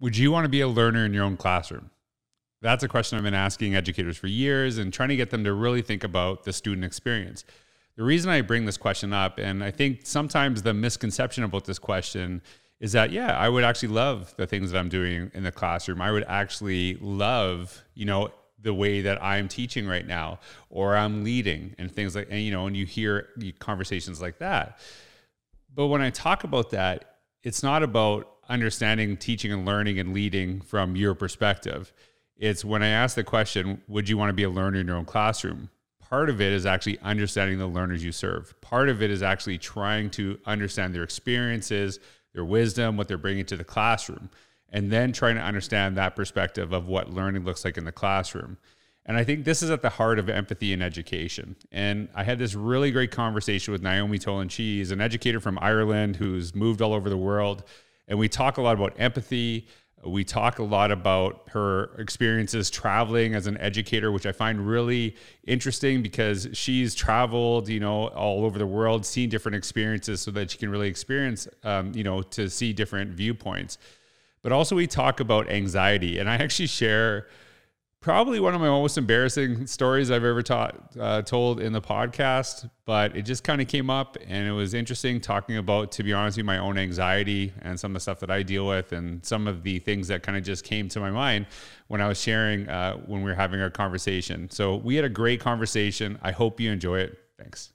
Would you want to be a learner in your own classroom? That's a question I've been asking educators for years and trying to get them to really think about the student experience. The reason I bring this question up, and I think sometimes the misconception about this question is that, yeah, I would actually love the things that I'm doing in the classroom. I would actually love, you know, the way that I'm teaching right now or I'm leading and things like, and, you know, and you hear conversations like that. But when I talk about that, it's not about understanding teaching and learning and leading from your perspective. It's when I ask the question, would you want to be a learner in your own classroom? Part of it is actually understanding the learners you serve. Part of it is actually trying to understand their experiences, their wisdom, what they're bringing to the classroom, and then trying to understand that perspective of what learning looks like in the classroom. And I think this is at the heart of empathy in education. And I had this really great conversation with Naomi Toland. She's an educator from Ireland who's moved all over the world. And we talk a lot about empathy. We talk a lot about her experiences traveling as an educator, which I find really interesting because she's traveled, you know, all over the world, seen different experiences so that she can really experience, um, you know, to see different viewpoints. But also, we talk about anxiety. And I actually share probably one of my most embarrassing stories I've ever taught, uh, told in the podcast, but it just kind of came up and it was interesting talking about, to be honest with you, my own anxiety and some of the stuff that I deal with and some of the things that kind of just came to my mind when I was sharing uh, when we were having our conversation. So we had a great conversation. I hope you enjoy it. Thanks.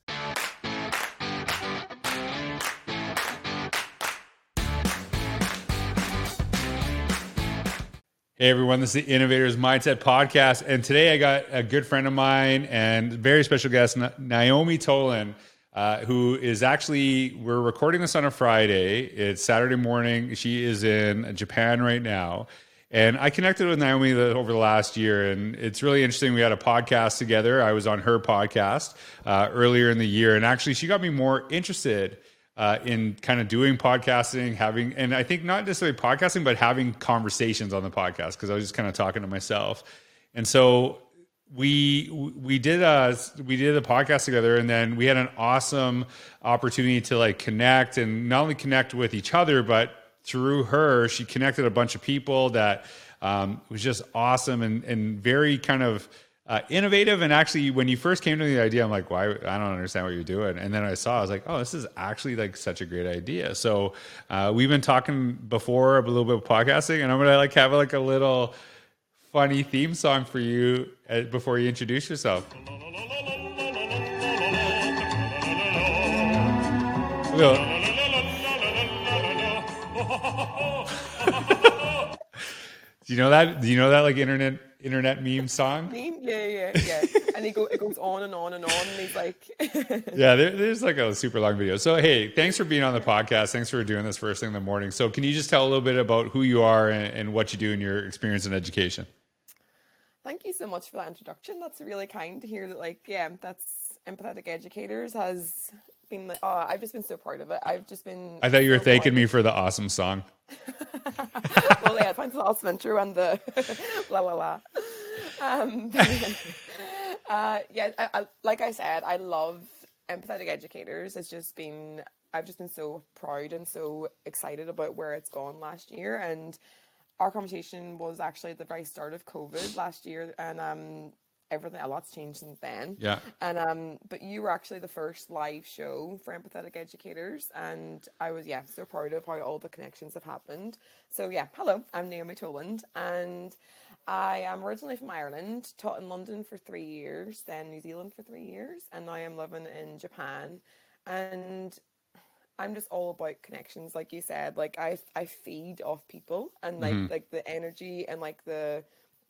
Hey everyone, this is the Innovators Mindset Podcast, and today I got a good friend of mine and very special guest, Naomi Toland, uh, who is actually we're recording this on a Friday. It's Saturday morning. She is in Japan right now, and I connected with Naomi over the last year, and it's really interesting. We had a podcast together. I was on her podcast uh, earlier in the year, and actually, she got me more interested uh, in kind of doing podcasting, having, and I think not necessarily podcasting, but having conversations on the podcast because I was just kind of talking to myself. And so we we did a we did a podcast together, and then we had an awesome opportunity to like connect and not only connect with each other, but through her, she connected a bunch of people that um, was just awesome and and very kind of uh, innovative. And actually, when you first came to the idea, I'm like, why? I don't understand what you're doing. And then I saw, I was like, oh, this is actually like such a great idea. So uh, we've been talking before a little bit of podcasting, and I'm gonna like have like a little funny theme song for you uh, before you introduce yourself. Do you know that? Do you know that like internet internet meme song? Meme? Yeah, yeah, yeah. and it, go, it goes on and on and on, and he's like, yeah, there, there's like a super long video. So hey, thanks for being on the podcast. Thanks for doing this first thing in the morning. So can you just tell a little bit about who you are and, and what you do and your experience in education? Thank you so much for that introduction. That's really kind to hear that. Like, yeah, that's empathetic educators has been. Like, oh, uh, I've just been so proud of it. I've just been. I thought you were so thanking me for the awesome song. well, yeah, thanks lot, Spencer, and the la la la. Um, uh, yeah, I, I, like I said, I love empathetic educators. It's just been, I've just been so proud and so excited about where it's gone last year. And our conversation was actually at the very start of COVID last year, and um, everything a lot's changed since then. Yeah. And um, but you were actually the first live show for empathetic educators, and I was yeah so proud of how all the connections have happened. So yeah, hello, I'm Naomi Toland, and I am originally from Ireland, taught in London for three years, then New Zealand for three years, and now I'm living in Japan, and I'm just all about connections, like you said. Like I I feed off people and like mm-hmm. like the energy and like the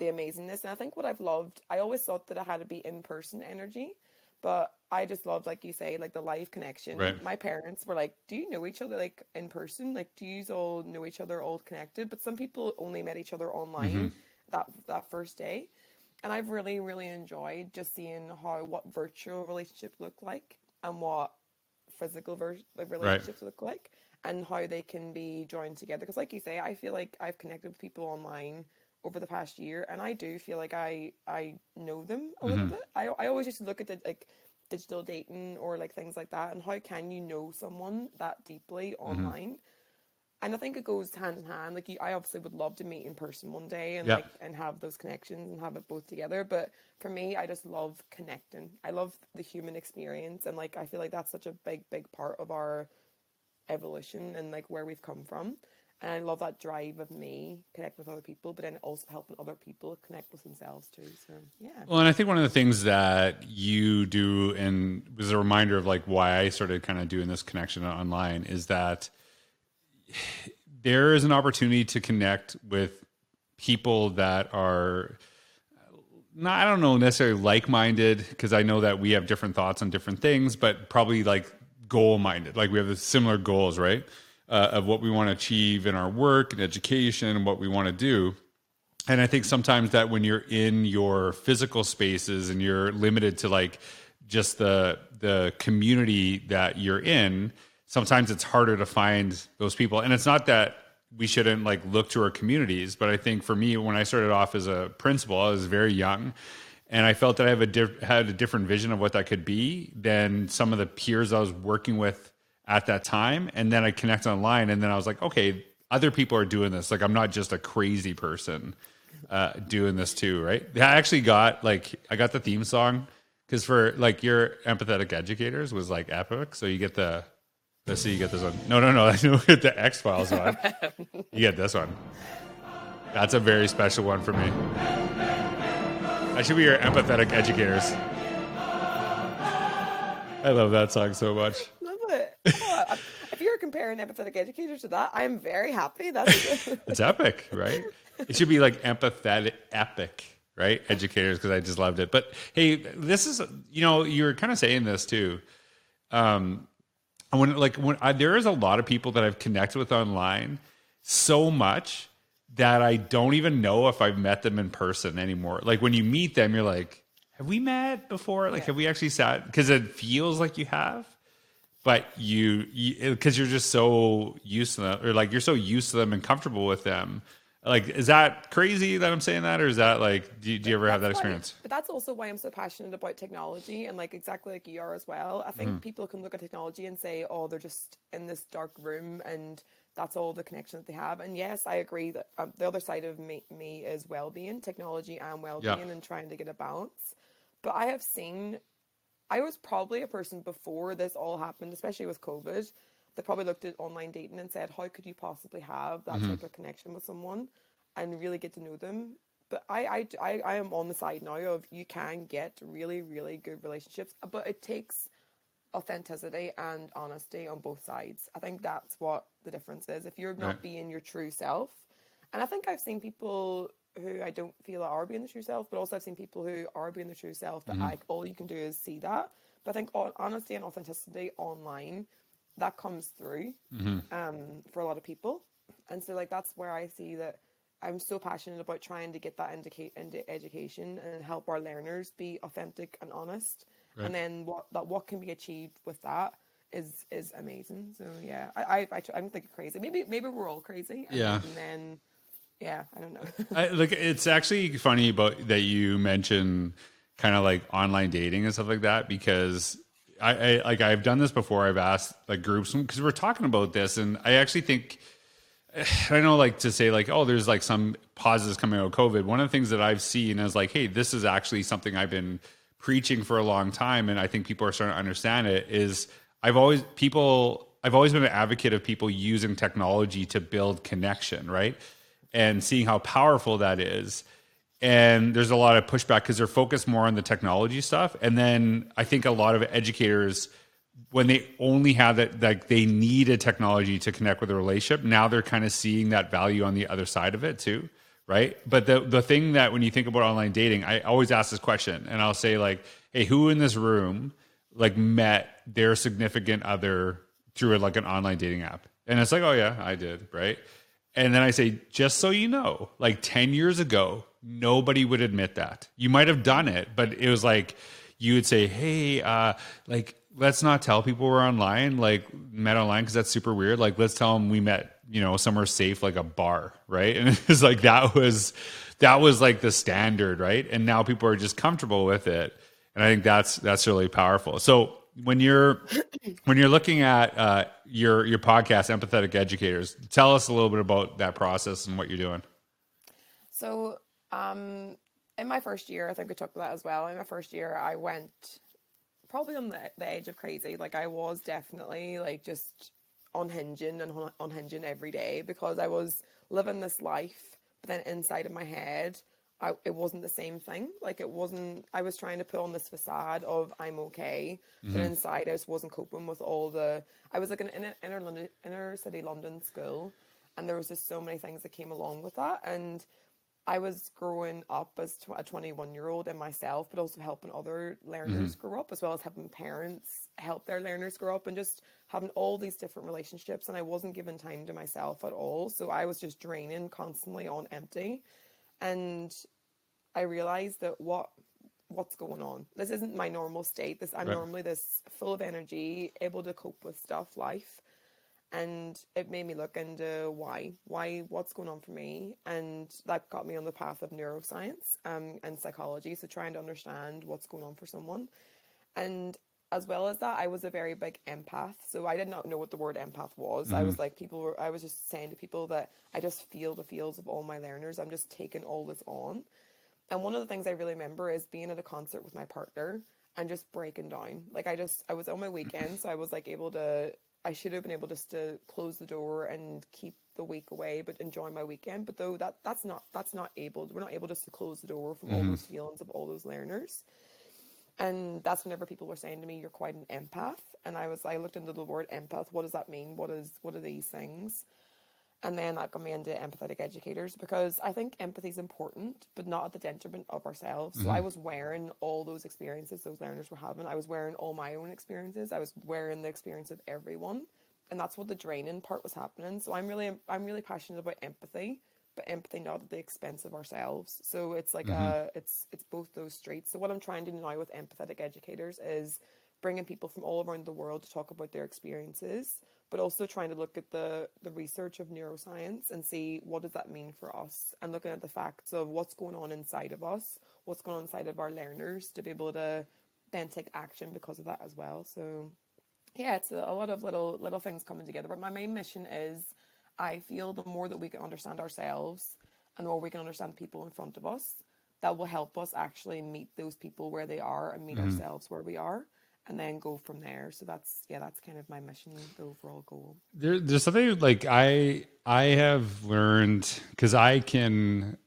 the amazingness. And I think what I've loved, I always thought that I had to be in person energy, but I just loved, like you say, like the live connection. Right. My parents were like, "Do you know each other like in person? Like, do you all know each other, all connected?" But some people only met each other online mm-hmm. that that first day, and I've really, really enjoyed just seeing how what virtual relationships look like and what physical ver- relationships right. look like, and how they can be joined together. Because, like you say, I feel like I've connected with people online over the past year, and I do feel like I I know them a mm-hmm. little bit. I I always used to look at the like digital dating or like things like that, and how can you know someone that deeply mm-hmm. online? and I think it goes hand in hand. Like you, I obviously would love to meet in person one day and like and have those connections and have it both together. But for me, I just love connecting. I love the human experience, and like I feel like that's such a big, big part of our evolution and like where we've come from. And I love that drive of me connect with other people, but then also helping other people connect with themselves too. So yeah. Well, and I think one of the things that you do, and was a reminder of like why I started kind of doing this connection online, is that there is an opportunity to connect with people that are not, I don't know necessarily like minded, because I know that we have different thoughts on different things, but probably like goal minded. Like we have similar goals, right? Uh, of what we want to achieve in our work and education and what we want to do. And I think sometimes that when you're in your physical spaces and you're limited to like just the the community that you're in, sometimes it's harder to find those people. And it's not that we shouldn't like look to our communities, but I think for me, when I started off as a principal, I was very young, and I felt that I have a diff- had a different vision of what that could be than some of the peers I was working with at that time. And then I connect online, and then I was like, okay, other people are doing this. Like I'm not just a crazy person uh, doing this too, right? I actually got like I got the theme song because for like your empathetic educators was like epic. So you get the let's see, you get this one. No, no, no, know get the X Files one. You get this one. That's a very special one for me. That should be your empathetic educators. I love that song so much. If you're comparing empathetic educators to that, I'm very happy. That's It's epic, right? It should be like empathetic, epic, right? Educators, because I just loved it. But hey, this is, you know, you were kind of saying this too. Um, when like when I, there is a lot of people that I've connected with online so much that I don't even know if I've met them in person anymore. Like when you meet them, you're like, have we met before? Like, have we actually sat? Because it feels like you have but you because you, are just so used to them or like you're so used to them and comfortable with them like is that crazy that i'm saying that or is that like do, you- do you ever have that That's why- experience but that's also why I'm so passionate about technology and like exactly like you are as well. I think Mm-hmm. people can look at technology and say, oh, they're just in this dark room and that's all the connection that they have. And yes, I agree that um, the other side of me, me is well-being, technology and well-being, and trying to get a balance. But I have seen, I was probably a person before this all happened, especially with COVID, that probably looked at online dating and said, how could you possibly have that mm-hmm. type of connection with someone and really get to know them? But I, I, I, I am on the side now of you can get really, really good relationships, but it takes authenticity and honesty on both sides. I think that's what the difference is. If you're not Right. being your true self, and I think I've seen people who I don't feel are being the true self, but also I've seen people who are being the true self that like all you can do is see that. But I think hon- honesty and authenticity online that comes through um, for a lot of people, and so like that's where I see that I'm so passionate about trying to get that into, into education and help our learners be authentic and honest. Right. And then what that what can be achieved with that is is amazing. So yeah, I I, I I'm thinking crazy. Maybe maybe we're all crazy. Yeah. And then yeah, I don't know. I, it's actually funny about that you mention kind of like online dating and stuff like that because I, I like I've done this before. I've asked like groups because we're talking about this, and I actually think I know like to say like oh there's like some positives coming out of COVID. One of the things that I've seen is like hey this is actually something I've been preaching for a long time, and I think people are starting to understand it. Is I've always people I've always been an advocate of people using technology to build connection, right? And seeing how powerful that is. And there's a lot of pushback because they're focused more on the technology stuff. And then i think a lot of educators when they only have that like they need a technology to connect with a relationship now they're kind of seeing that value on the other side of it too right? But the the thing that when you think about online dating i always ask this question and i'll say like hey who in this room like met their significant other through like an online dating app? And it's like oh yeah i did right and then I say, just so you know, like 10 years ago, nobody would admit that. You might have done it, but it was like you would say, hey, uh, like, let's not tell people we're online, like, met online, because that's super weird. Like, let's tell them we met, you know, somewhere safe, like a bar, right? And it was like, that was, that was like the standard, right? And now people are just comfortable with it. And I think that's, that's really powerful. So, when you're when you're looking at uh, your your podcast, empathetic educators, tell us a little bit about that process and what you're doing. So, um, in my first year, I think we talked about that as well. In my first year, I went probably on the, the edge of crazy. Like I was definitely like just unhinging and unhinging every day because I was living this life, but then inside of my head, I, it wasn't the same thing. Like it wasn't. I was trying to put on this facade of I'm okay, mm-hmm. but inside I just wasn't coping with all the. I was like an inner inner London, inner city London school, and there was just so many things that came along with that. And I was growing up as a 21 year old and myself, but also helping other learners mm-hmm. grow up, as well as helping parents help their learners grow up, and just having all these different relationships. And I wasn't giving time to myself at all, so I was just draining constantly on empty and I realized that what what's going on. This isn't my normal state. This I'm right. normally this full of energy, able to cope with stuff, life. And it made me look into why, why, what's going on for me, and that got me on the path of neuroscience um, and psychology. So trying to understand what's going on for someone, and as well as that, I was a very big empath. So I did not know what the word empath was. Mm-hmm. I was like, people were, I was just saying to people that I just feel the feels of all my learners. I'm just taking all this on. And one of the things I really remember is being at a concert with my partner and just breaking down. Like I just, I was on my weekend, so I was like able to, I should have been able just to close the door and keep the week away, but enjoy my weekend. But though that that's not that's not able. We're not able just to close the door from mm-hmm. all those feelings of all those learners. And that's whenever people were saying to me, "You're quite an empath," and I was, I looked into the word empath. What does that mean? What is, what are these things? And then that got me into empathetic educators because I think empathy is important, but not at the detriment of ourselves. Mm-hmm. So I mm-hmm. was wearing all those experiences those learners were having. I was wearing all my own experiences. I was wearing the experience of everyone, and that's what the draining part was happening. So I'm really, I'm really passionate about empathy, but empathy not at the expense of ourselves. So it's like mm-hmm. a, it's it's both those streets. So what I'm trying to do now with empathetic educators is bringing people from all around the world to talk about their experiences but also trying to look at the the research of neuroscience and see what does that mean for us and looking at the facts of what's going on inside of us what's going on inside of our learners to be able to then take action because of that as well so yeah it's a, a lot of little little things coming together but my main mission is i feel the more that we can understand ourselves and the more we can understand people in front of us that will help us actually meet those people where they are and meet mm-hmm. ourselves where we are and then go from there. So that's yeah, that's kind of my mission, the overall goal. There, there's something like I I have learned because I can,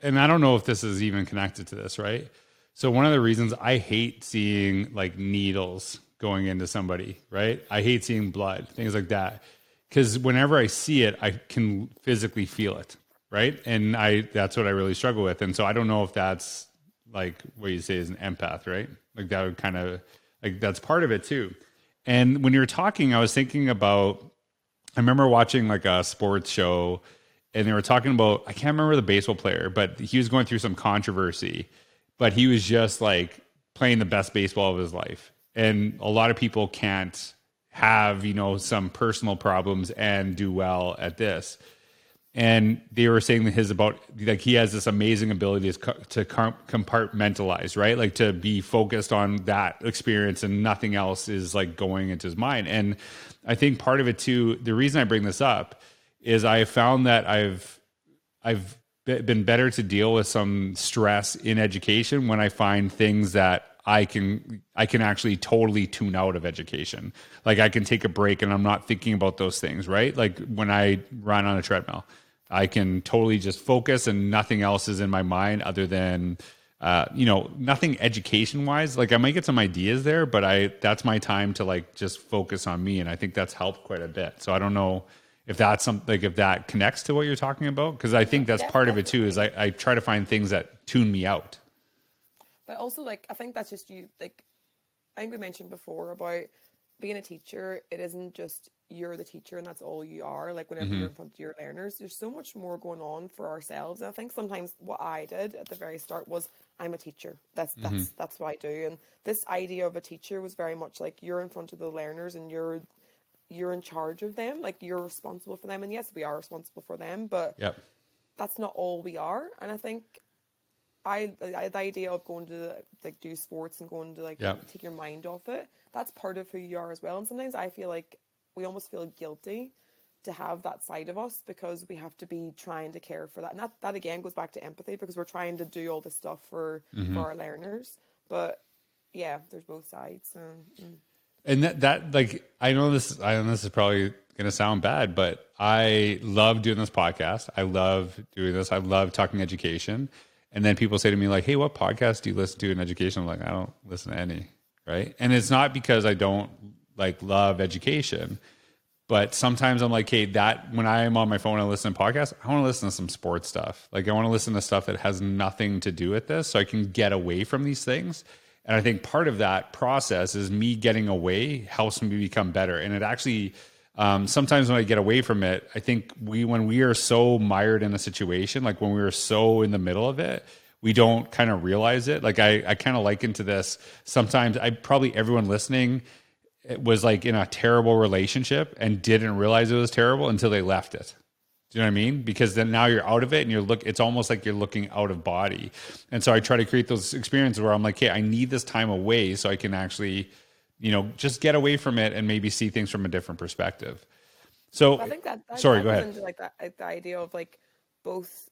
and I don't know if this is even connected to this, right? So one of the reasons I hate seeing like needles going into somebody, right? I hate seeing blood, things like that, because whenever I see it, I can physically feel it, right? And I that's what I really struggle with, and so I don't know if that's like what you say is an empath, right? Like that would kind of like that's part of it too. And when you were talking, I was thinking about I remember watching like a sports show and they were talking about I can't remember the baseball player, but he was going through some controversy, but he was just like playing the best baseball of his life. And a lot of people can't have, you know, some personal problems and do well at this. And they were saying that his about like he has this amazing ability to, to compartmentalize right? Like to be focused on that experience and nothing else is like going into his mind. And i think part of it too the reason i bring this up is i found that i've i've been better to deal with some stress in education when i find things that I can I can actually totally tune out of education. Like I can take a break and I'm not thinking about those things, right? Like when I run on a treadmill. I can totally just focus and nothing else is in my mind other than uh, you know, nothing education wise. Like I might get some ideas there, but I that's my time to like just focus on me, and I think that's helped quite a bit. So I don't know if that's something like if that connects to what you're talking about because I think that's part of it too. Is I, I try to find things that tune me out. But also, like I think that's just you. Like I think we mentioned before about being a teacher. It isn't just you're the teacher and that's all you are like whenever mm-hmm. you're in front of your learners there's so much more going on for ourselves and i think sometimes what i did at the very start was i'm a teacher that's that's mm-hmm. that's what i do and this idea of a teacher was very much like you're in front of the learners and you're you're in charge of them like you're responsible for them and yes we are responsible for them but yep. that's not all we are and i think I, I the idea of going to like do sports and going to like yep. take your mind off it that's part of who you are as well. And sometimes I feel like we almost feel guilty to have that side of us because we have to be trying to care for that. And that, that again goes back to empathy because we're trying to do all this stuff for Mm-hmm. for our learners. But yeah, there's both sides. So mm. And that, that like I know this I know this is probably gonna sound bad, but I love doing this podcast. I love doing this. I love talking education. And then people say to me like, "Hey, what podcast do you listen to in education?" I'm like, "I don't listen to any." Right? And it's not because I don't like love education, but sometimes I'm like, "Hey, that when I am on my phone and I listen to podcasts, I want to listen to some sports stuff. Like I want to listen to stuff that has nothing to do with this, so I can get away from these things." And I think part of that process is me getting away helps me become better. And it actually, um, sometimes when I get away from it, I think we, when we are so mired in a situation, like when we are so in the middle of it, we don't kind of realize it. Like I, I kind of liken to this. Sometimes I probably everyone listening it was like in a terrible relationship and didn't realize it was terrible until they left it. Do you know what I mean? Because then now you're out of it and you're look it's almost like you're looking out of body. And so I try to create those experiences where I'm like, hey, I need this time away so I can actually, you know, just get away from it and maybe see things from a different perspective. So I think that, that sorry, that go ahead. Into like that, the idea of like both.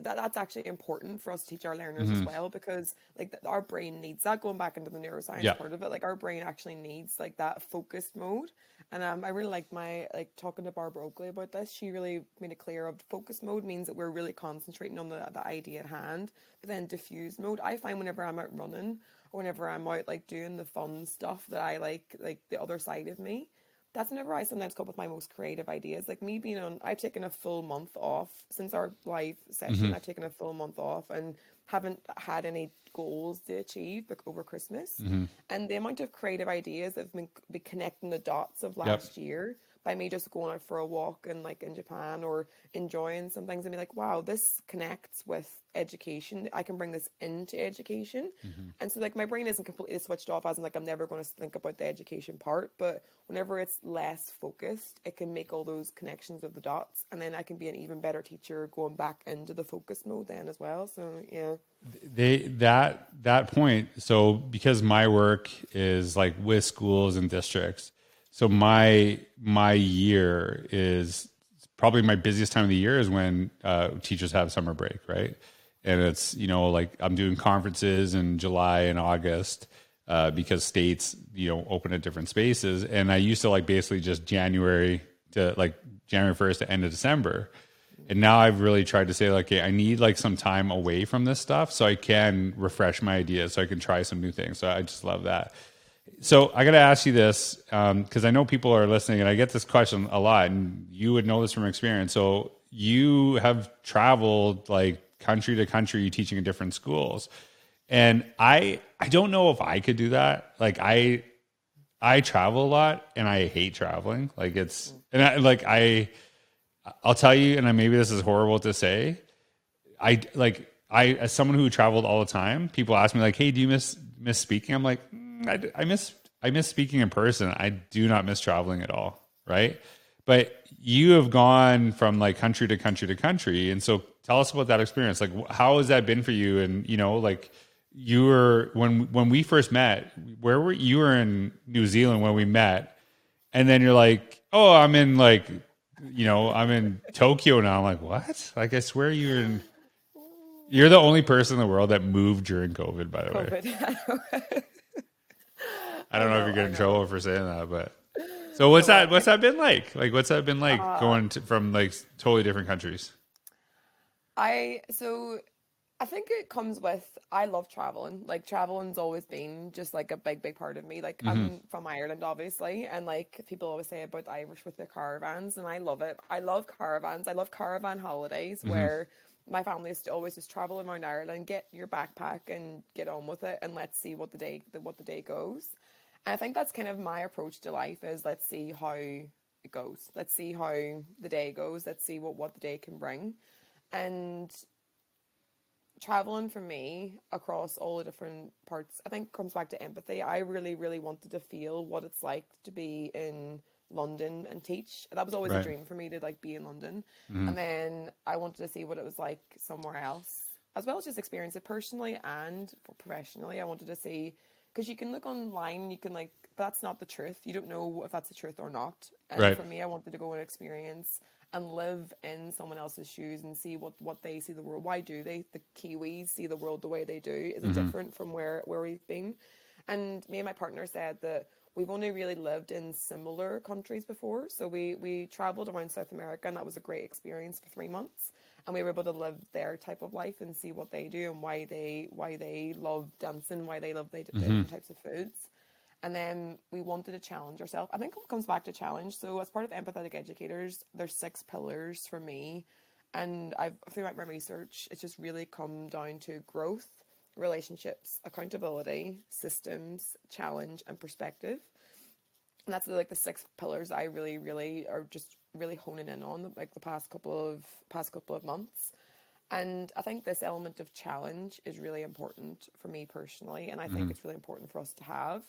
That that's actually important for us to teach our learners as well because like th- our brain needs that. Going back into the neuroscience Yeah. part of it, like our brain actually needs like that focused mode. And um, I really like my like talking to Barbara Oakley about this. She really made it clear of focus mode means that we're really concentrating on the the idea at hand. But then diffuse mode, I find whenever I'm out running whenever I'm out like doing the fun stuff that I like, like the other side of me, that's whenever I sometimes come up with my most creative ideas. Like me being on, I've taken a full month off since our live session. Mm-hmm. I've taken a full month off and haven't had any goals to achieve over Christmas. Mm-hmm. And the amount of creative ideas that have been, been connecting the dots of last year by me just going out for a walk and like in Japan or enjoying some things and be like, wow, this connects with education. I can bring this into education. Mm-hmm. And so like my brain isn't completely switched off as in like I'm never going to think about the education part, but whenever it's less focused, it can make all those connections of the dots and then I can be an even better teacher going back into the focus mode then as well. So yeah. they that that point so because my work is like with schools and districts so my my year is probably my busiest time of the year is when uh, teachers have summer break right and it's you know like i'm doing conferences in july and august uh, because states you know open at different spaces and i used to like basically just january to like january 1st to end of december and now I've really tried to say like, okay, I need like some time away from this stuff so I can refresh my ideas, so I can try some new things. So I just love that. So I got to ask you this because I know people are listening, and I get this question a lot, and you would know this from experience. So you have traveled like country to country, teaching in different schools, and I I don't know if I could do that. Like I I travel a lot, and I hate traveling. Like it's and I like I. I'll tell you, and I, maybe this is horrible to say. I like I as someone who traveled all the time. People ask me like, "Hey, do you miss miss speaking?" I'm like, "Mm, I, I miss I miss speaking in person. I do not miss traveling at all, right? But you have gone from like country to country to country, and so tell us about that experience. Like, how has that been for you? And you know, like you were when when we first met. Where were you? Were in New Zealand when we met, and then you're like, "Oh, I'm in like." You know, I'm in Tokyo now. I'm like, what? Like, I swear you're in. You're the only person in the world that moved during COVID, by the way. I don't know, if you're getting in trouble for saying that, but so what's that? What's that been like? Like, what's that been like Uh, going to, from like totally different countries? I so I think it comes with I love traveling. Like traveling's always been just like a big, big part of me. Like I'm from Ireland, obviously, and like people always say about the Irish with their caravans, and I love it. I love caravans. I love caravan holidays where my family used to always just travel around Ireland, get your backpack, and get on with it, and let's see what the day what the day goes. I think that's kind of my approach to life is let's see how it goes. Let's see how the day goes. Let's see what what the day can bring, and traveling for me across all the different parts i think comes back to empathy i really really wanted to feel what it's like to be in london and teach that was always Right. a dream for me to like be in london mm-hmm. and then i wanted to see what it was like somewhere else as well as just experience it personally and professionally i wanted to see because you can look online, you can like, but that's not the truth. You don't know if that's the truth or not. And Right. for me, I wanted to go and experience and live in someone else's shoes and see what what they see the world. Why do they? The Kiwis see the world the way they do. Is it mm-hmm. different from where where we've been? And me and my partner said that we've only really lived in similar countries before. So we we traveled around South America, and that was a great experience for three months. And we were able to live their type of life and see what they do and why they why they love dancing, why they love the different mm-hmm. types of foods. And then we wanted to challenge ourselves. I think it comes back to challenge. So as part of empathetic educators, there's six pillars for me. And I've throughout my research, it's just really come down to growth, relationships, accountability, systems, challenge, and perspective. And that's like the six pillars I really, really are just really honing in on like the past couple of past couple of months. And I think this element of challenge is really important for me personally, and I think mm-hmm. it's really important for us to have.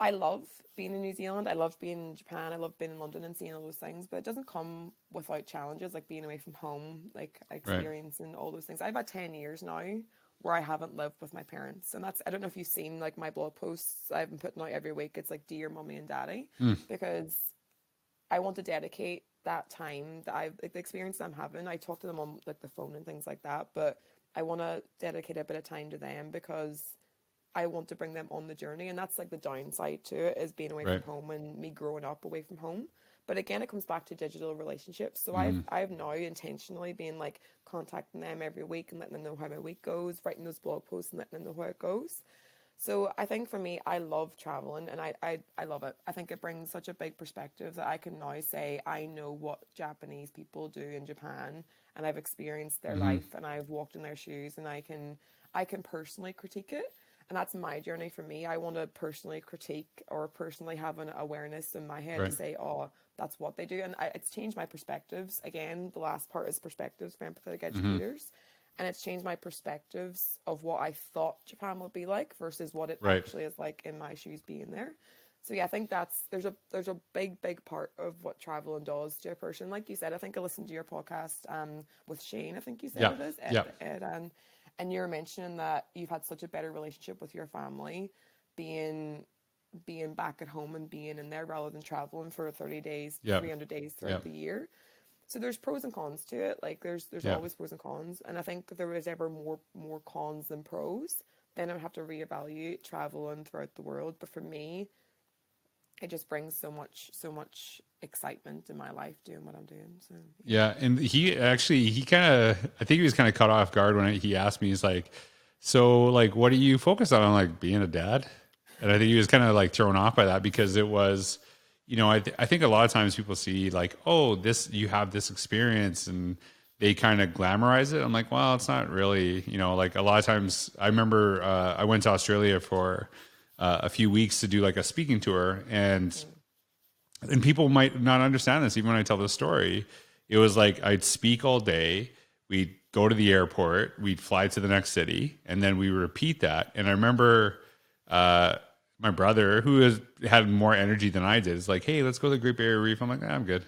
I love being in New Zealand. I love being in Japan. I love being in London and seeing all those things, but it doesn't come without challenges like being away from home, like experiencing all those things. I've had 10 years now where I haven't lived with my parents. And that's, I don't know if you've seen like my blog posts I've been putting out every week. It's like, dear mommy and daddy, hmm. because I want to dedicate that time that I've like the experience that I'm having. I talk to them on like the phone and things like that, but I want to dedicate a bit of time to them because I want to bring them on the journey, and that's like the downside to it is being away Right. from home and me growing up away from home. But again, it comes back to digital relationships. So I've mm-hmm. I've now intentionally been like contacting them every week and letting them know how my week goes, writing those blog posts and letting them know how it goes. So I think for me, I love traveling and I, I, I love it. I think it brings such a big perspective that I can now say I know what Japanese people do in Japan and I've experienced their mm-hmm. life and I've walked in their shoes and I can I can personally critique it. And that's my journey for me. I want to personally critique or personally have an awareness in my head Right. to say, oh, that's what they do. And I, it's changed my perspectives. Again, the last part is perspectives for empathetic mm-hmm. educators and it's changed my perspectives of what I thought Japan would be like versus what it Right. actually is like in my shoes being there. So yeah, I think that's there's a there's a big big part of what traveling does to a person. Like you said, I think I listened to your podcast um with Shane. I think you said Yeah, it is Ed, yeah. Ed and and you're mentioning that you've had such a better relationship with your family, being being back at home and being in there rather than traveling for 30 days, Yeah. 300 days throughout the year so there's pros and cons to it like there's there's Yeah. always pros and cons and i think if there was ever more more cons than pros then i would have to reevaluate traveling throughout the world but for me it just brings so much so much excitement in my life doing what i'm doing so Yeah, and he actually he kind of I think he was kind of caught off guard when he asked me. He's like, "So, like, what do you focus on?" I'm like, "Being a dad," and I think he was kind of like thrown off by that because it was, you know, I th- I think a lot of times people see like, "Oh, this you have this experience," and they kind of glamorize it. I'm like, well, it's not really, you know, like a lot of times. I remember uh, I went to Australia for uh, a few weeks to do like a speaking tour, and and people might not understand this even when I tell the story. It was like I'd speak all day, we'd go to the airport, we'd fly to the next city, and then we repeat that. And I remember uh, my brother, who has had more energy than I did, is like, "Hey, let's go to the Great Barrier Reef." I'm like, "Ah, "I'm good.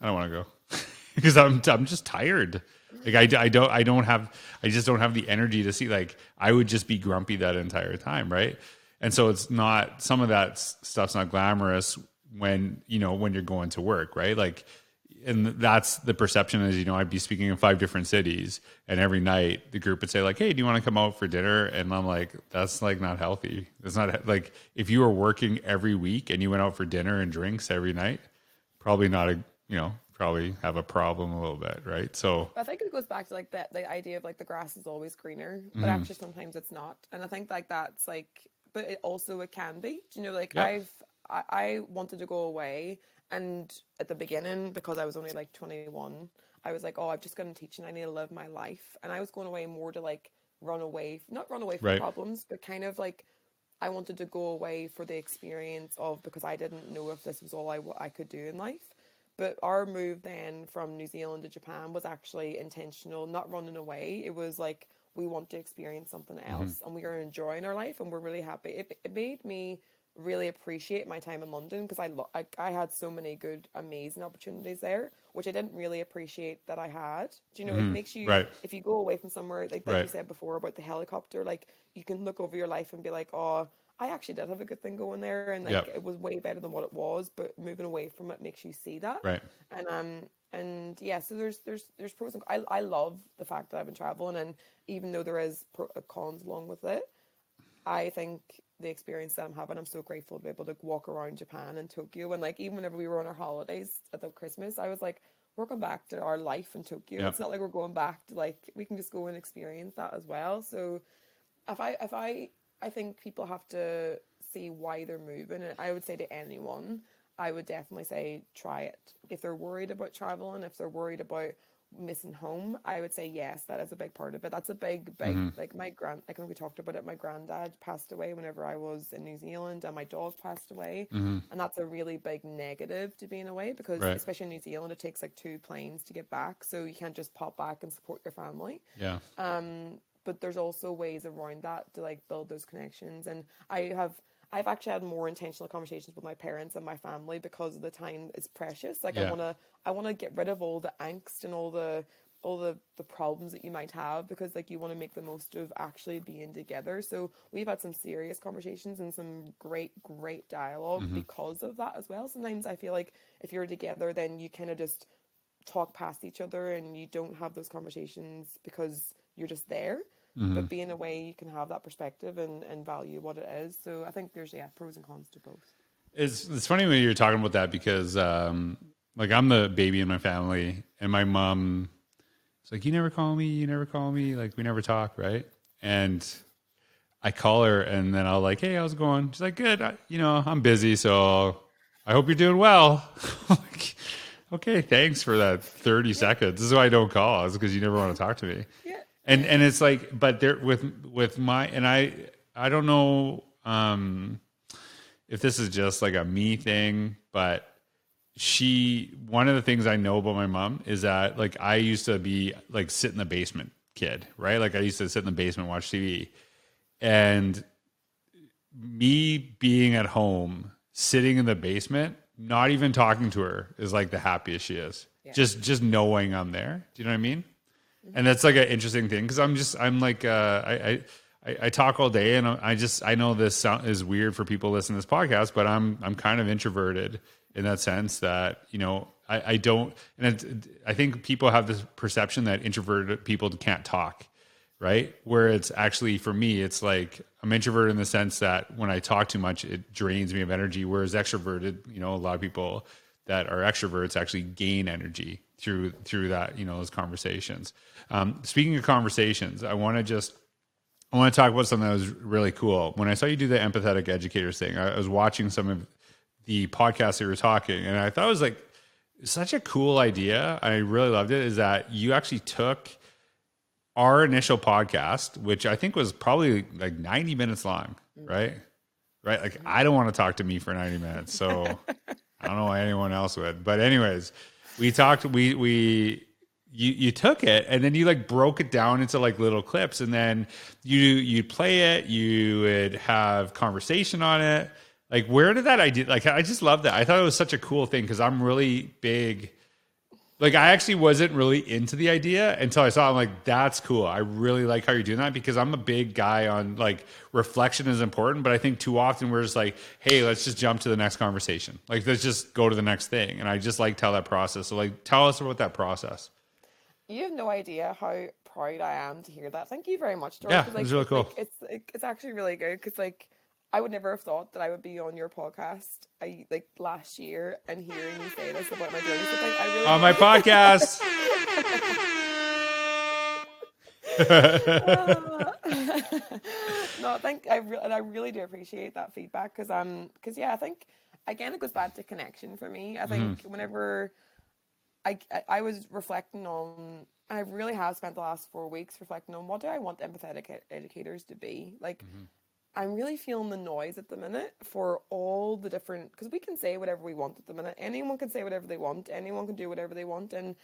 I don't want to go because I'm I'm just tired." Like I, I don't I don't have I just don't have the energy to see like I would just be grumpy that entire time right and so it's not some of that stuff's not glamorous when you know when you're going to work right like and that's the perception is you know I'd be speaking in five different cities and every night the group would say like hey do you want to come out for dinner and I'm like that's like not healthy it's not like if you were working every week and you went out for dinner and drinks every night probably not a you know probably have a problem a little bit right so I think it goes back to like that the idea of like the grass is always greener, but Mm-hmm. actually sometimes it's not. And I think like that's like, but it also it can be. You know, like Yeah. I've I, I wanted to go away, and at the beginning because I was only like twenty one, I was like, oh, I've just got into teaching. I need to live my life, and I was going away more to like run away, not run away from Right. problems, but kind of like. I wanted to go away for the experience of because I didn't know if this was all I, I could do in life. But our move then from New Zealand to Japan was actually intentional, not running away. It was like we want to experience something mm-hmm. else and we are enjoying our life and we're really happy. It, it made me really appreciate my time in London because I, lo- I I had so many good, amazing opportunities there, which I didn't really appreciate that I had. Do you know? It makes you right. if you go away from somewhere like, like Right. you said before about the helicopter, like you can look over your life and be like, oh, I actually did have a good thing going there, and like Yep. it was way better than what it was. But moving away from it makes you see that, Right. and um and yeah, so there's there's there's pros and I I love the fact that I've been traveling, and even though there is pro, uh, cons along with it, I think the experience that I'm having, I'm so grateful to be able to walk around Japan and Tokyo. And like even whenever we were on our holidays at the Christmas, I was like, we're going back to our life in Tokyo. Yeah. It's not like we're going back to like we can just go and experience that as well. So if I if I I think people have to see why they're moving, and I would say to anyone, I would definitely say try it. If they're worried about traveling, if they're worried about missing home, I would say yes, that is a big part of it. That's a big, big Mm-hmm. like my grand. Like when we talked about it, my granddad passed away whenever I was in New Zealand, and my dog passed away, and that's a really big negative to being away because Mm-hmm. Right. especially in New Zealand, it takes like two planes to get back, so you can't just pop back and support your family Yeah. um but there's also ways around that to like build those connections and i have i've actually had more intentional conversations with my parents and my family because the time is precious. Like i want to i want to get rid of all the angst and all the all the the problems that you might have because like you want to make the most of actually being together. So we've had some serious conversations and some great great dialog mm-hmm. because of that as well. Sometimes i feel like if you're together then you kind of just talk past each other and you don't have those conversations because you're just there. But being away, you can have that perspective and, and value what it is. So I think there's yeah pros and cons to both. It's it's funny when you're talking about that because um like I'm the baby in my family and my mom is like you never call me, you never call me, like we never talk, right? And I call her and then I'll like, "Hey, how's it going?" She's like, "Good. I, you know, I'm busy, so I hope you're doing well." like, okay, thanks for that 30 seconds. This is why I don't call. Is because you never want to talk to me. And and it's like but there with with my and i i don't know um if this is just like a me thing but she one of the things i know about my mom is that like i used to be like sit in the basement kid right? Like i used to sit in the basement watch tv and me being at home sitting in the basement not even talking to her is like the happiest she is. Just just knowing i'm there. Do you know what i mean and that's like an interesting thing because I'm just I'm like uh, I, I I talk all day and I just I know this sound is weird for people listening to this podcast, but I'm I'm kind of introverted in that sense that you know I, I don't and I think people have this perception that introverted people can't talk, right? Where it's actually for me, it's like I'm introverted in the sense that when I talk too much, it drains me of energy. Whereas extroverted, you know, a lot of people that are extroverts actually gain energy through through that you know those conversations. Um, speaking of conversations, I want to just I want to talk about something that was really cool. When I saw you do the empathetic educators thing, I, I was watching some of the podcasts that you were talking, and I thought it was like such a cool idea. I really loved it. Is that you actually took our initial podcast, which I think was probably like 90 minutes long, right? Right. Like I don't want to talk to me for 90 minutes. So I don't know why anyone else would. But anyways, we talked we we you you took it and then you like broke it down into like little clips and then you you'd play it, you would have conversation on it. Like where did that idea like I just love that. I thought it was such a cool thing because I'm really big like I actually wasn't really into the idea until I saw. it. I'm like, that's cool. I really like how you're doing that because I'm a big guy on like reflection is important, but I think too often we're just like, hey, let's just jump to the next conversation. Like let's just go to the next thing. And I just like tell that process. So like, tell us about that process. You have no idea how proud I am to hear that. Thank you very much, George. Yeah, 'cause, it was really cool. Like, it's like, it's actually really good because like I would never have thought that I would be on your podcast. I like last year and hearing you say this about my journey. So like, I really On my podcast. Uh, no, I think I re- and I really do appreciate that feedback because um because yeah, I think again it goes back to connection for me. I think mm-hmm. whenever I, I I was reflecting on I really have spent the last four weeks reflecting on what do I want empathetic ed- educators to be like. Mm-hmm. I'm really feeling the noise at the minute for all the different because we can say whatever we want at the minute. Anyone can say whatever they want. Anyone can do whatever they want, and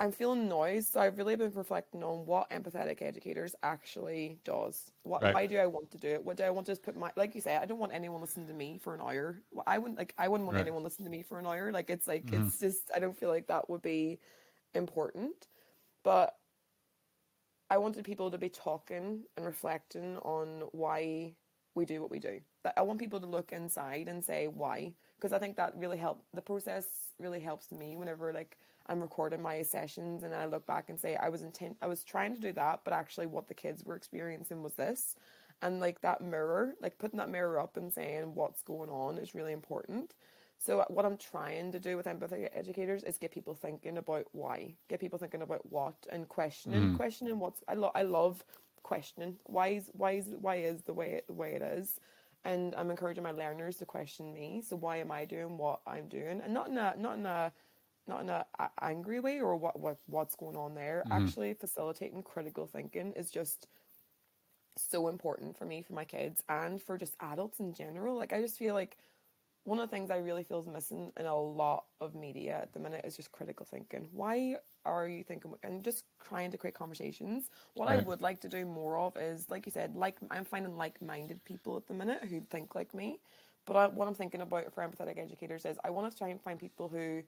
I'm feeling noise, so I've really been reflecting on what empathetic educators actually does. What Right. why do I want to do it? What do I want to just put my like you say? I don't want anyone listening to me for an hour. I wouldn't like I wouldn't want Right. anyone listening to me for an hour. Like it's like Mhm. it's just I don't feel like that would be important. But I wanted people to be talking and reflecting on why we do what we do. I want people to look inside and say why, because I think that really help. The process really helps me whenever like I'm recording my sessions and I look back and say I was intent, I was trying to do that, but actually what the kids were experiencing was this, and like that mirror, like putting that mirror up and saying what's going on is really important. So uh, what I'm trying to do with empathy educators is get people thinking about why, get people thinking about what, and questioning, hmm. questioning what's. I love, I love questioning why is why is why is the way the way it is, and I'm encouraging my learners to question me. So why am I doing what I'm doing, and not in a not in a not in a, a angry way or what what what's going on there. Mm-hmm. Actually, facilitating critical thinking is just so important for me, for my kids, and for just adults in general. Like I just feel like one of the things I really feel is missing in a lot of media at the minute is just critical thinking. Why are you thinking and just trying to create conversations? What I would like to do more of is, like you said, like I'm finding like-minded people at the minute who think like me. But I, what I'm thinking about for empathetic educators is I want to try and find people who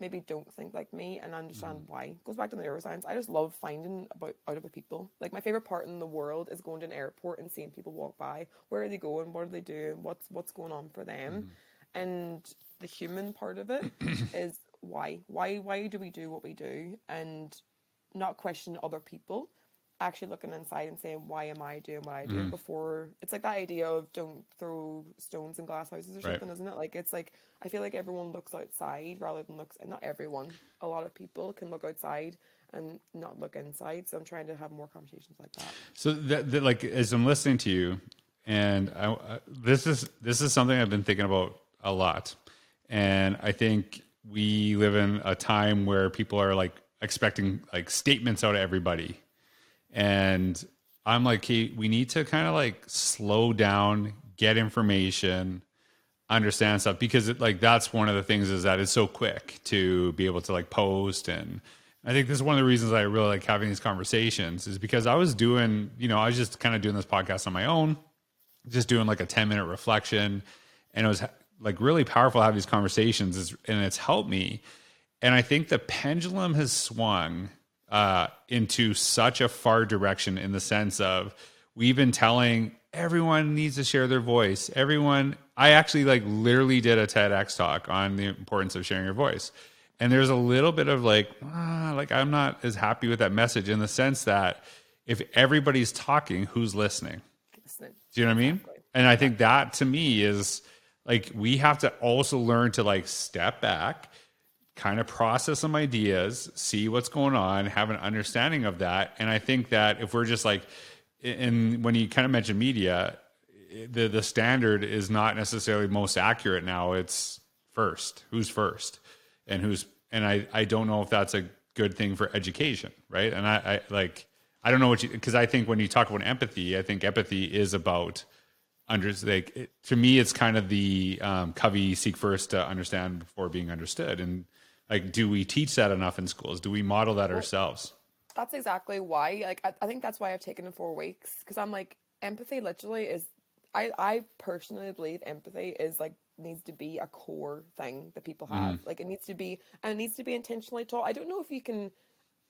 maybe don't think like me and understand mm. why. It Goes back to the neuroscience. I just love finding about out about people. Like my favorite part in the world is going to an airport and seeing people walk by. Where are they going? What are they doing? What's what's going on for them? Mm-hmm. And the human part of it is why. Why why do we do what we do and not question other people? Actually looking inside and saying, Why am I doing what I do mm. before it's like that idea of don't throw stones in glass houses or Right. something, isn't it? Like it's like I feel like everyone looks outside rather than looks and not everyone. A lot of people can look outside and not look inside. So I'm trying to have more conversations like that. So that, that like as I'm listening to you, and I, I, this is this is something I've been thinking about a lot, and I think we live in a time where people are like expecting like statements out of everybody, and I'm like, hey, we need to kind of like slow down, get information, understand stuff because it, like that's one of the things is that it's so quick to be able to like post. And I think this is one of the reasons I really like having these conversations is because I was doing, you know, I was just kind of doing this podcast on my own, just doing like a 10 minute reflection. And it was like really powerful to have these conversations is- and it's helped me. And I think the pendulum has swung uh, into such a far direction in the sense of we've been telling everyone needs to share their voice. Everyone, I actually like literally did a TEDx talk on the importance of sharing your voice. And there's a little bit of like, ah, like I'm not as happy with that message in the sense that if everybody's talking, who's listening? Listening. Do you know what I mean? And I think that to me is like we have to also learn to like step back, kind of process some ideas, see what's going on, have an understanding of that. And I think that if we're just like, and when you kind of mention media, the the standard is not necessarily most accurate now. It's first, who's first, and who's and I I don't know if that's a good thing for education, right? And I, I like I don't know what you because I think when you talk about empathy, I think empathy is about under like it, to me it's kind of the um, Covey seek first to understand before being understood, and like do we teach that enough in schools? Do we model that ourselves? That's exactly why. Like, I, I think that's why I've taken four weeks because I'm like, empathy literally is. I I personally believe empathy is like needs to be a core thing that people have. Like, it needs to be, and it needs to be intentionally taught. I don't know if you can.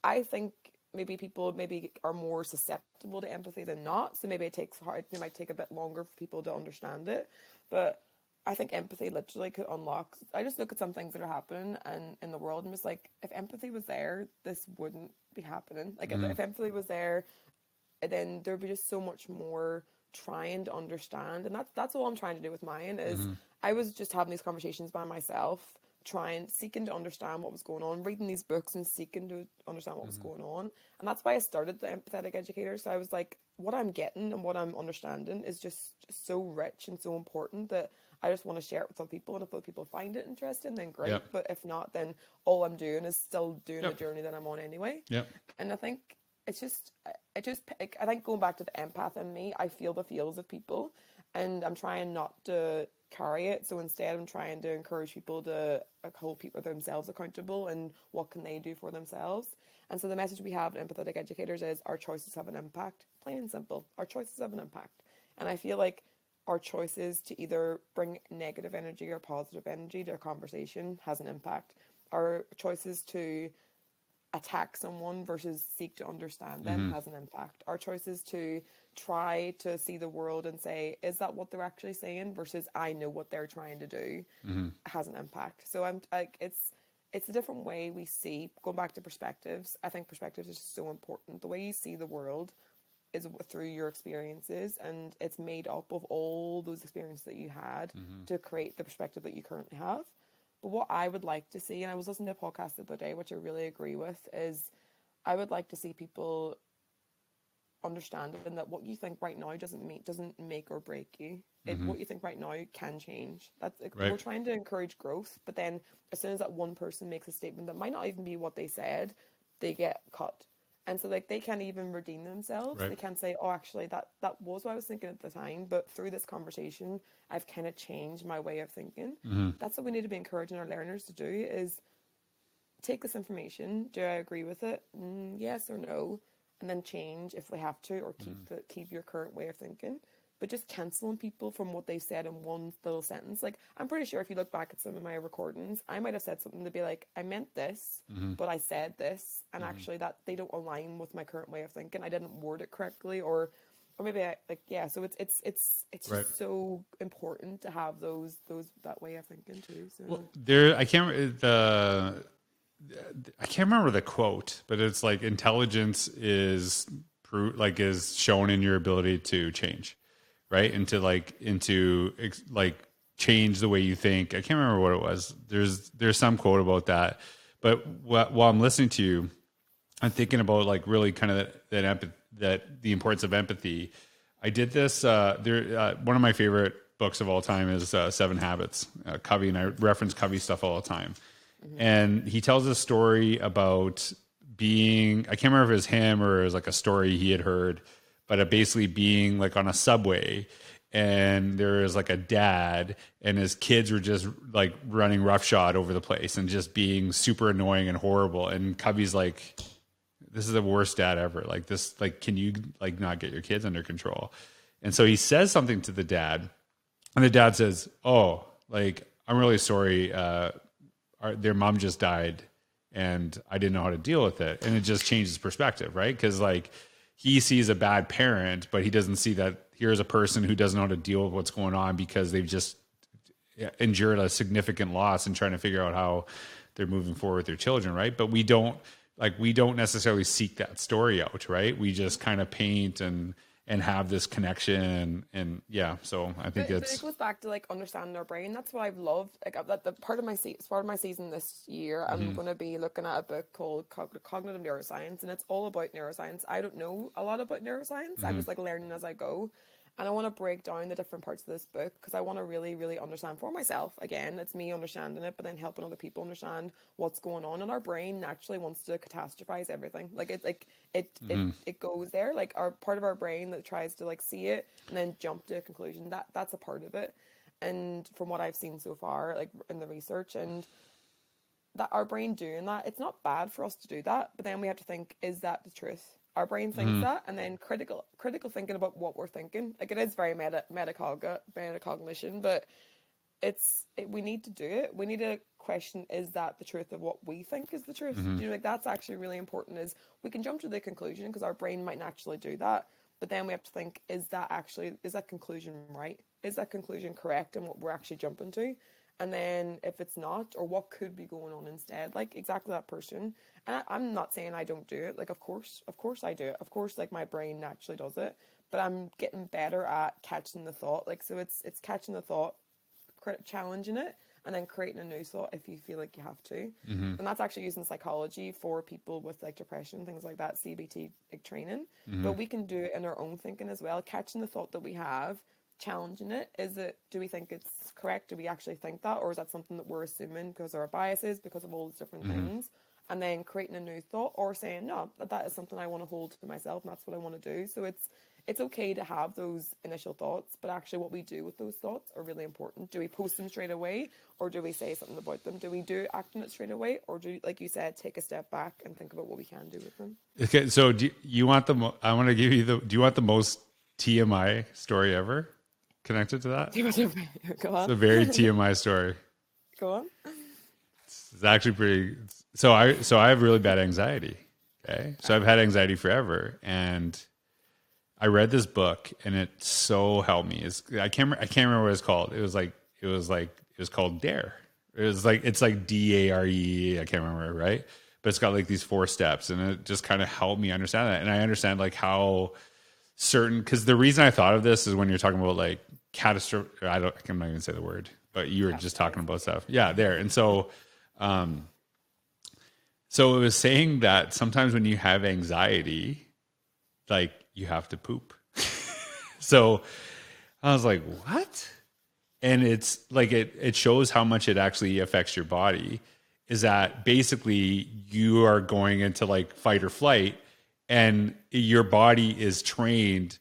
I think maybe people maybe are more susceptible to empathy than not. So maybe it takes hard. It might take a bit longer for people to understand it, but. I think empathy literally could unlock. I just look at some things that are happening and in the world and just like, if empathy was there, this wouldn't be happening. Like if, mm-hmm. if empathy was there, then there'd be just so much more trying to understand, and that's that's all I'm trying to do with mine. Is mm-hmm. I was just having these conversations by myself, trying seeking to understand what was going on, reading these books and seeking to understand what was mm-hmm. going on, and that's why I started the empathetic educator. So I was like, what I'm getting and what I'm understanding is just so rich and so important that I just want to share it with other people, and if other people find it interesting, then great. Yep. But if not, then all I'm doing is still doing Yep. the journey that I'm on anyway. Yep. And I think it's just, I- I just, I think going back to the empath in me, I feel the feels of people. and I'm trying not to carry it. So instead, I'm trying to encourage people to hold people themselves accountable and what can they do for themselves. And so the message we have in empathetic educators is our choices have an impact. Plain and simple. Our choices have an impact. And I feel like our choices to either bring negative energy or positive energy to a conversation has an impact. Our choices to attack someone versus seek to understand them mm-hmm. has an impact. Our choices to try to see the world and say, is that what they're actually saying versus I know what they're trying to do mm-hmm. has an impact. So I'm like it's it's a different way we see going back to perspectives. I think perspectives is so important. The way you see the world is through your experiences and it's made up of all those experiences that you had mm-hmm. to create the perspective that you currently have. But what I would like to see, and I was listening to a podcast the other day, which I really agree with, is I would like to see people understanding that what you think right now doesn't make doesn't make or break you. mm-hmm. What you think right now can change. That's like, right. we're trying to encourage growth, but then as soon as that one person makes a statement that might not even be what they said, they get cut and so like they can't even redeem themselves right. they can't say oh actually that that was what i was thinking at the time but through this conversation i've kind of changed my way of thinking mm-hmm. that's what we need to be encouraging our learners to do is take this information do i agree with it mm, yes or no and then change if we have to or keep mm. the keep your current way of thinking but just canceling people from what they said in one little sentence. Like, I'm pretty sure if you look back at some of my recordings, I might have said something to be like, I meant this, mm-hmm. but I said this, and mm-hmm. actually that they don't align with my current way of thinking. I didn't word it correctly, or or maybe I like yeah. So it's it's it's it's right. just so important to have those those that way of thinking too. So well, there, I can't the. I can't remember the quote, but it's like intelligence is like is shown in your ability to change right? Into like into like change the way you think. I can't remember what it was. There's there's some quote about that. But wh- while I'm listening to you, I'm thinking about like really kind of that that, empath- that the importance of empathy. I did this. Uh, there, uh, one of my favorite books of all time is uh, Seven Habits. Uh, Covey and I reference Covey stuff all the time, mm-hmm. and he tells a story about being. I can't remember if it was him or it was like a story he had heard but basically being like on a subway and there was like a dad and his kids were just like running roughshod over the place and just being super annoying and horrible and covey's like this is the worst dad ever. Like this like can you like not get your kids under control? And so he says something to the dad and the dad says oh like i'm really sorry uh our, their mom just died and i didn't know how to deal with it. And it just changes perspective right? Because like he sees a bad parent, but he doesn't see that here's a person who doesn't know how to deal with what's going on because they've just endured a significant loss and trying to figure out how they're moving forward with their children, right? But we don't like we don't necessarily seek that story out, right? We just kind of paint and and have this connection and, and yeah so i think but, it's but it goes back to like understanding our brain that's what i've loved like that the part of my se- part of my season this year i'm mm-hmm. going to be looking at a book called cognitive neuroscience and it's all about neuroscience i don't know a lot about neuroscience mm-hmm. i'm just like learning as i go and I want to break down the different parts of this book because I want to really, really understand for myself. Again, it's me understanding it, but then helping other people understand what's going on. And our brain naturally wants to catastrophize everything. Like it, like it, mm-hmm. it, it goes there. Like our part of our brain that tries to like see it and then jump to a conclusion. That that's a part of it. And from what I've seen so far, like in the research and that our brain doing that, it's not bad for us to do that. But then we have to think, is that the truth? Our brain thinks mm. that and then critical critical thinking about what we're thinking. Like it is very meta metacog metacognition but it's it, we need to do it. We need to question is that the truth of what we think is the truth? Mm-hmm. you know like that's actually really important is we can jump to the conclusion because our brain might naturally do that but then we have to think is that actually is that conclusion right? Is that conclusion correct and what we're actually jumping to and then if it's not or what could be going on instead like exactly that person and I, am not saying I don't do it. Like, of course, of course I do it. Of course, like my brain naturally does it. But I'm getting better at catching the thought. Like, so it's it's catching the thought, challenging it, and then creating a new thought if you feel like you have to. Mm-hmm. And that's actually using psychology for people with like depression, things like that, CBT like training. Mm-hmm. But we can do it in our own thinking as well, catching the thought that we have, challenging it. Is it do we think it's correct? Do we actually think that, or is that something that we're assuming because of our biases, because of all these different mm-hmm. things? and then creating a new thought or saying no that, that is something i want to hold to myself and that's what i want to do so it's it's okay to have those initial thoughts but actually what we do with those thoughts are really important do we post them straight away or do we say something about them do we do act on it straight away or do like you said take a step back and think about what we can do with them Okay, so do you, you want the? mo- I want to give you the. Do you want the most TMI story ever connected to that? go on It's a very TMI story. go on It's actually pretty. So I so I have really bad anxiety. Okay, so I've had anxiety forever, and I read this book, and it so helped me. It's, I can't re- I can't remember what it's called. It was like it was like it was called Dare. It was like it's like D A R E. I can't remember right, but it's got like these four steps, and it just kind of helped me understand that. And I understand like how certain because the reason I thought of this is when you're talking about like catastrophe. I don't. I'm not even say the word, but you were just talking about stuff. Yeah, there. And so, um, so it was saying that sometimes when you have anxiety, like you have to poop. so I was like, what? And it's like it it shows how much it actually affects your body. Is that basically you are going into like fight or flight, and your body is trained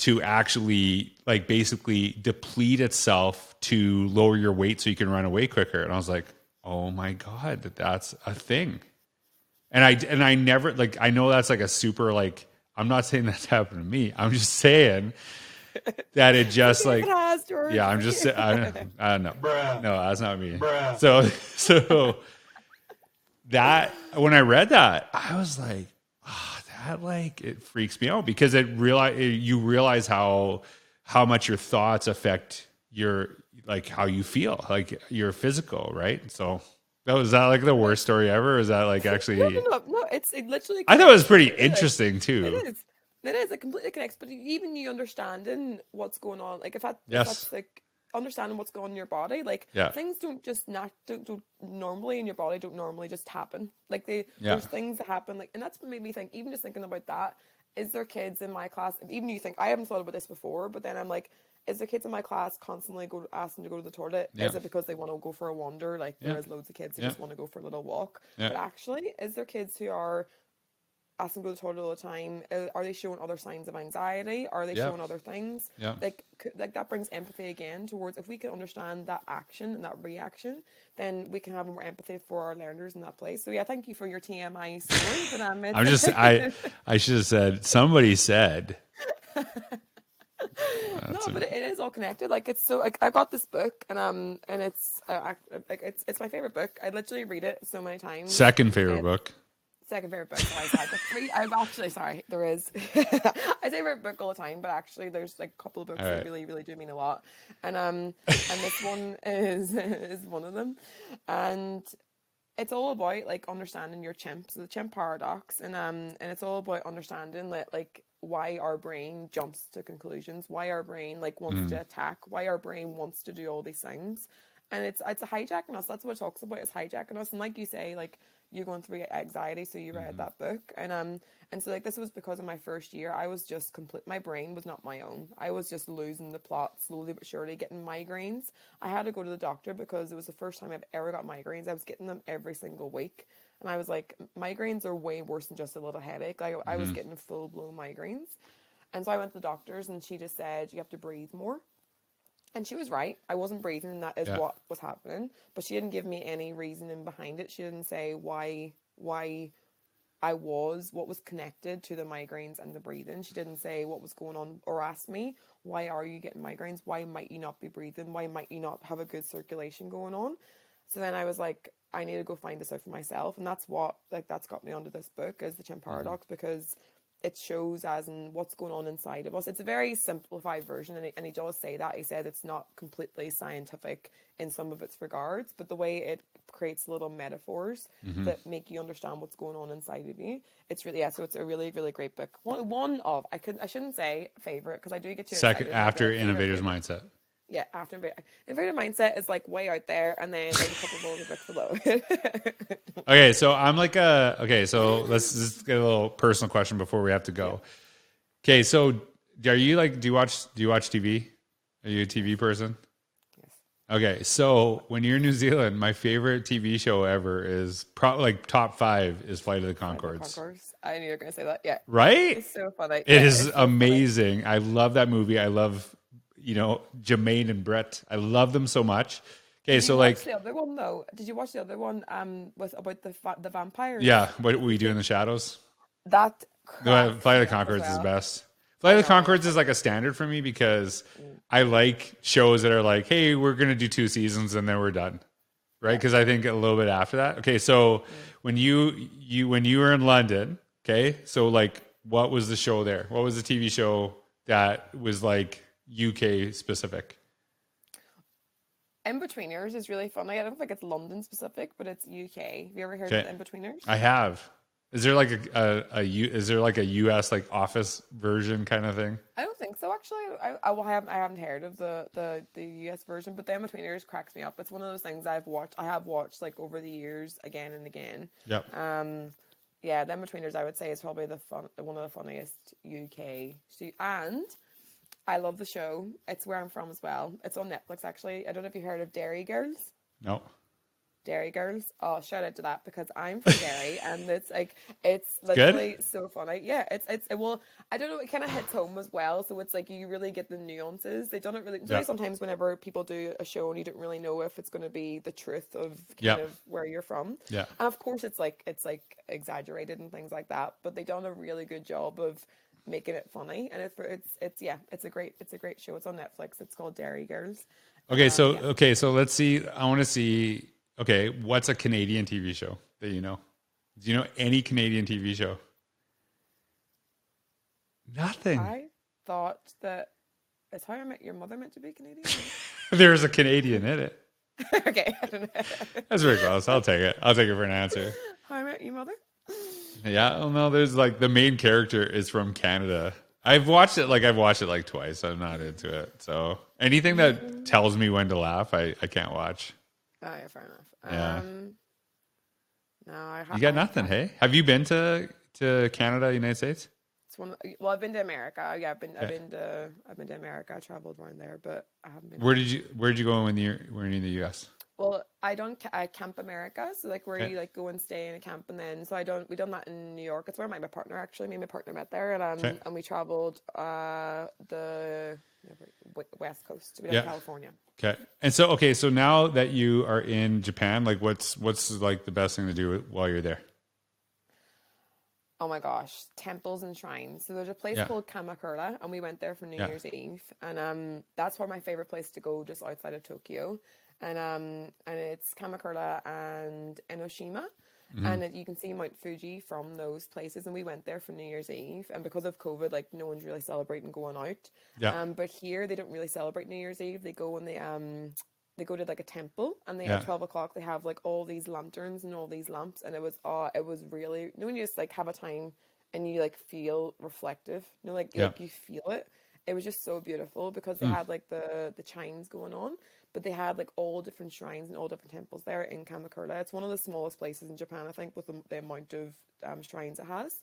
to actually like basically deplete itself to lower your weight so you can run away quicker. And I was like, oh my god, that's a thing. And I and I never like I know that's like a super like I'm not saying that's happened to me. I'm just saying that it just like it has, George. yeah, I'm just I, I don't know. No, that's not me. So so that when I read that, I was like, that like it freaks me out because it realize you realize how how much your thoughts affect your like how you feel, like your physical, right? So that was that like the worst story ever? Or is that like actually? no, no, no, no, it's it literally. I thought it was pretty. It is. interesting It too. It is. It is, It completely connects. But even you understanding what's going on, like if, that, if Yes. that's like understanding what's going on in your body, like Yeah. things don't just not don't, don't normally in your body don't normally just happen. Like they Yeah. there's things that happen. Like and that's what made me think. Even just thinking about that, is there kids in my class? Even you think I haven't thought about this before, but then I'm like. Is there kids in my class constantly go asking to go to the toilet? Yeah. Is it because they want to go for a wander? Like Yeah. there is loads of kids who just want to go for a little walk. But actually, is there kids who are asking go to the toilet all the time? Uh, Are they showing other signs of anxiety? Are they Yeah. showing other things? Yeah. Like, like that brings empathy again towards if we can understand that action and that reaction, then we can have more empathy for our learners in that place. So yeah, thank you for your TMI story. but um, I'm just I I should have said somebody said. no, but it, is all connected. Like it's so like I got this book and um and it's uh, like it's it's my favorite book. I literally read it so many times. Second favorite book. Second favorite book. Sorry. The three, I'm actually sorry. There is. I say favorite book all the time, but actually, there's like a couple of books All that right. really, really do mean a lot. And um, and this one is is one of them, and it's all about like understanding your chimp, so the chimp paradox, and um, and it's all about understanding that like why our brain jumps to conclusions, why our brain like wants to attack, why our brain wants to do all these things, and it's it's hijacking us. That's what it talks about. It's hijacking us, and like you say, like you're going through anxiety, so you read that book, and um, and so like this was because of my first year, I was just complete. My brain was not my own. I was just losing the plot slowly but surely, getting migraines. I had to go to the doctor because it was the first time I've ever got migraines. I was getting them every single week, and I was like, migraines are way worse than just a little headache. Like I was getting full blown migraines, and so I went to the doctors, and she just said you have to breathe more. And she was right. I wasn't breathing, and that is Yeah. what was happening. But she didn't give me any reasoning behind it. She didn't say why why I was, what was connected to the migraines and the breathing. She didn't say what was going on or ask me, why are you getting migraines? Why might you not be breathing? Why might you not have a good circulation going on? So then I was like, I need to go find this out for myself. And that's what, like, that's got me onto this book is the Chimp mm-hmm. Paradox because it shows as in what's going on inside of us. It's a very simplified version, and he, and he does say that. He said it's not completely scientific in some of its regards, but the way it creates little metaphors mm-hmm. that make you understand what's going on inside of you. It's really yeah. So it's a really really great book. One one of I could I shouldn't say favorite because I do get too Second after innovators mindset. Yeah, after Innovator mindset is like way out there, and then there's a couple of books below. Okay, so I'm like a okay. So let's just get a little personal question before we have to go. Okay, so are you like? Do you watch? Do you watch TV? Are you a TV person? yes. Okay, so when you're in New Zealand, my favorite TV show ever is probably like top five is Flight of the Conchords. Concourse. I knew you were going to say that. Yeah. Right? It's so funny. It Yeah, is so funny. amazing. I love that movie. I love, you know, Jermaine and Brett. I love them so much. Okay, Did so you like, watch the other one though? Did you watch the other one um with about the va- the vampires? yeah, what we do in the shadows. That No, Flight of the Conchords is well. best. Flight of the Conchords is like a standard for me because. I like shows that are like, hey, we're gonna do two seasons and then we're done, right? Because I think a little bit after that. Okay, so Mm. when you you when you were in London, okay, so like, what was the show there? What was the TV show that was like UK specific? Inbetweeners is really funny. I don't think it's London specific, but it's UK. Have you ever heard Okay. of Inbetweeners? I have. Is there like a, a, a U, is there like a US like office version kind of thing? I don't think so. Actually, I, I, haven't I haven't heard of the, the, the US version, but the Inbetweeners cracks me up. It's one of those things I've watched. I have watched like over the years again and again. Yep. Um, yeah, The Inbetweeners I would say is probably the fun one of the funniest UK. And I love the show. It's where I'm from as well. It's on Netflix actually. I don't know if you heard of Derry Girls. No. Derry Girls. Oh, shout out to that because I'm from Derry and it's like it's literally so funny. Yeah, it's it's it will. I don't know. It kind of hits home as well, so it's like you really get the nuances. They done it really. Yeah. Sometimes whenever people do a show and you don't really know if it's going to be the truth of kind Yeah. of where you're from. Yeah. And of course, it's like it's like exaggerated and things like that, but they done a really good job of making it funny. And it's it's it's yeah, it's a great it's a great show. It's on Netflix. It's called Derry Girls. Okay, um, so yeah. okay, so let's see. I want to see. Okay, what's a Canadian TV show that you know? Do you know any Canadian TV show? Nothing. I thought that is How I Met Your Mother meant to be Canadian. There's a Canadian in it. okay, I don't know. That's very close. I'll take it. I'll take it for an answer. How I Met Your Mother. Yeah, well, no, there's like the main character is from Canada. I've watched it like I've watched it like twice. I'm not into it. So anything that tells me when to laugh, I, I can't watch. Oh yeah, fair enough. Yeah. Um, no, I ha- You got nothing, hey? Have you been to to Canada, United States? It's one. Of, well, I've been to America. Yeah, I've been. I've been to. I've been to America. I traveled around there, but I haven't been. Where did you Where did you go when you were in the U.S.? Well, I done ca- uh, Camp America, so like where Okay. you like go and stay in a camp, and then so I don't we done that in New York. It's where I met my partner actually. Me and my partner met there, and um Okay. and we traveled uh the west coast. We Yeah. California. Okay. And so okay, so now that you are in Japan, like what's what's like the best thing to do while you're there? Oh my gosh, temples and shrines. So there's a place Yeah. called Kamakura, and we went there for New Yeah. Year's Eve, and um, that's where my favorite place to go, just outside of Tokyo, and um, and it's Kamakura and Enoshima, Mm-hmm. and it, you can see Mount Fuji from those places. And we went there for New Year's Eve, and because of COVID, like no one's really celebrating going out. Yeah. Um, but here they don't really celebrate New Year's Eve. They go and they um they go to like a temple and they Yeah. at twelve o'clock they have like all these lanterns and all these lamps and it was uh it was really you know when you just like have a time and you like feel reflective you know like Yeah. like you feel it it was just so beautiful because they Mm. had like the the chimes going on but they had like all different shrines and all different temples there in Kamakura it's one of the smallest places in Japan I think with the, the amount of um, shrines it has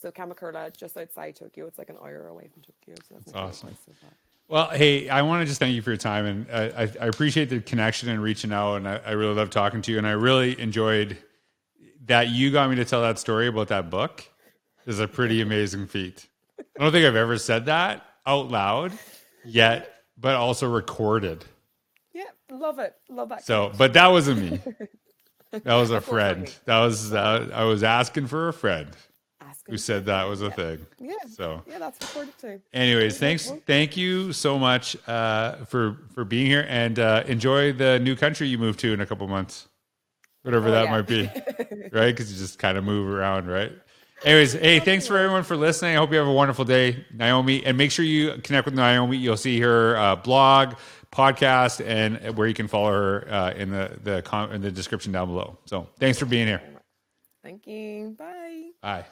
so Kamakura just outside Tokyo it's like an hour away from Tokyo so that's, awesome. so. Well, hey, I want to just thank you for your time, and I, I, I appreciate the connection and reaching out, and I, I really love talking to you, and I really enjoyed that you got me to tell that story about that book. Is a pretty amazing feat. I don't think I've ever said that out loud yet, but also recorded. Yeah love it love that So, but that wasn't me. That was a Of course not friend. That was uh, I was asking for a friend Asking who said that was a thing. Yeah. So, Yeah, that's recorded too. anyways, thanks, thank you so much uh, for for being here, and uh, enjoy the new country you move to in a couple months, whatever Oh, that yeah. might be, right? Because you just kind of move around, right? Anyways, hey, thanks for everyone for listening. I hope you have a wonderful day, Naomi, and make sure you connect with Naomi. You'll see her uh, blog, podcast, and where you can follow her uh, in the the com- in the description down below. So, thanks for being here. Thank you. Bye. Bye.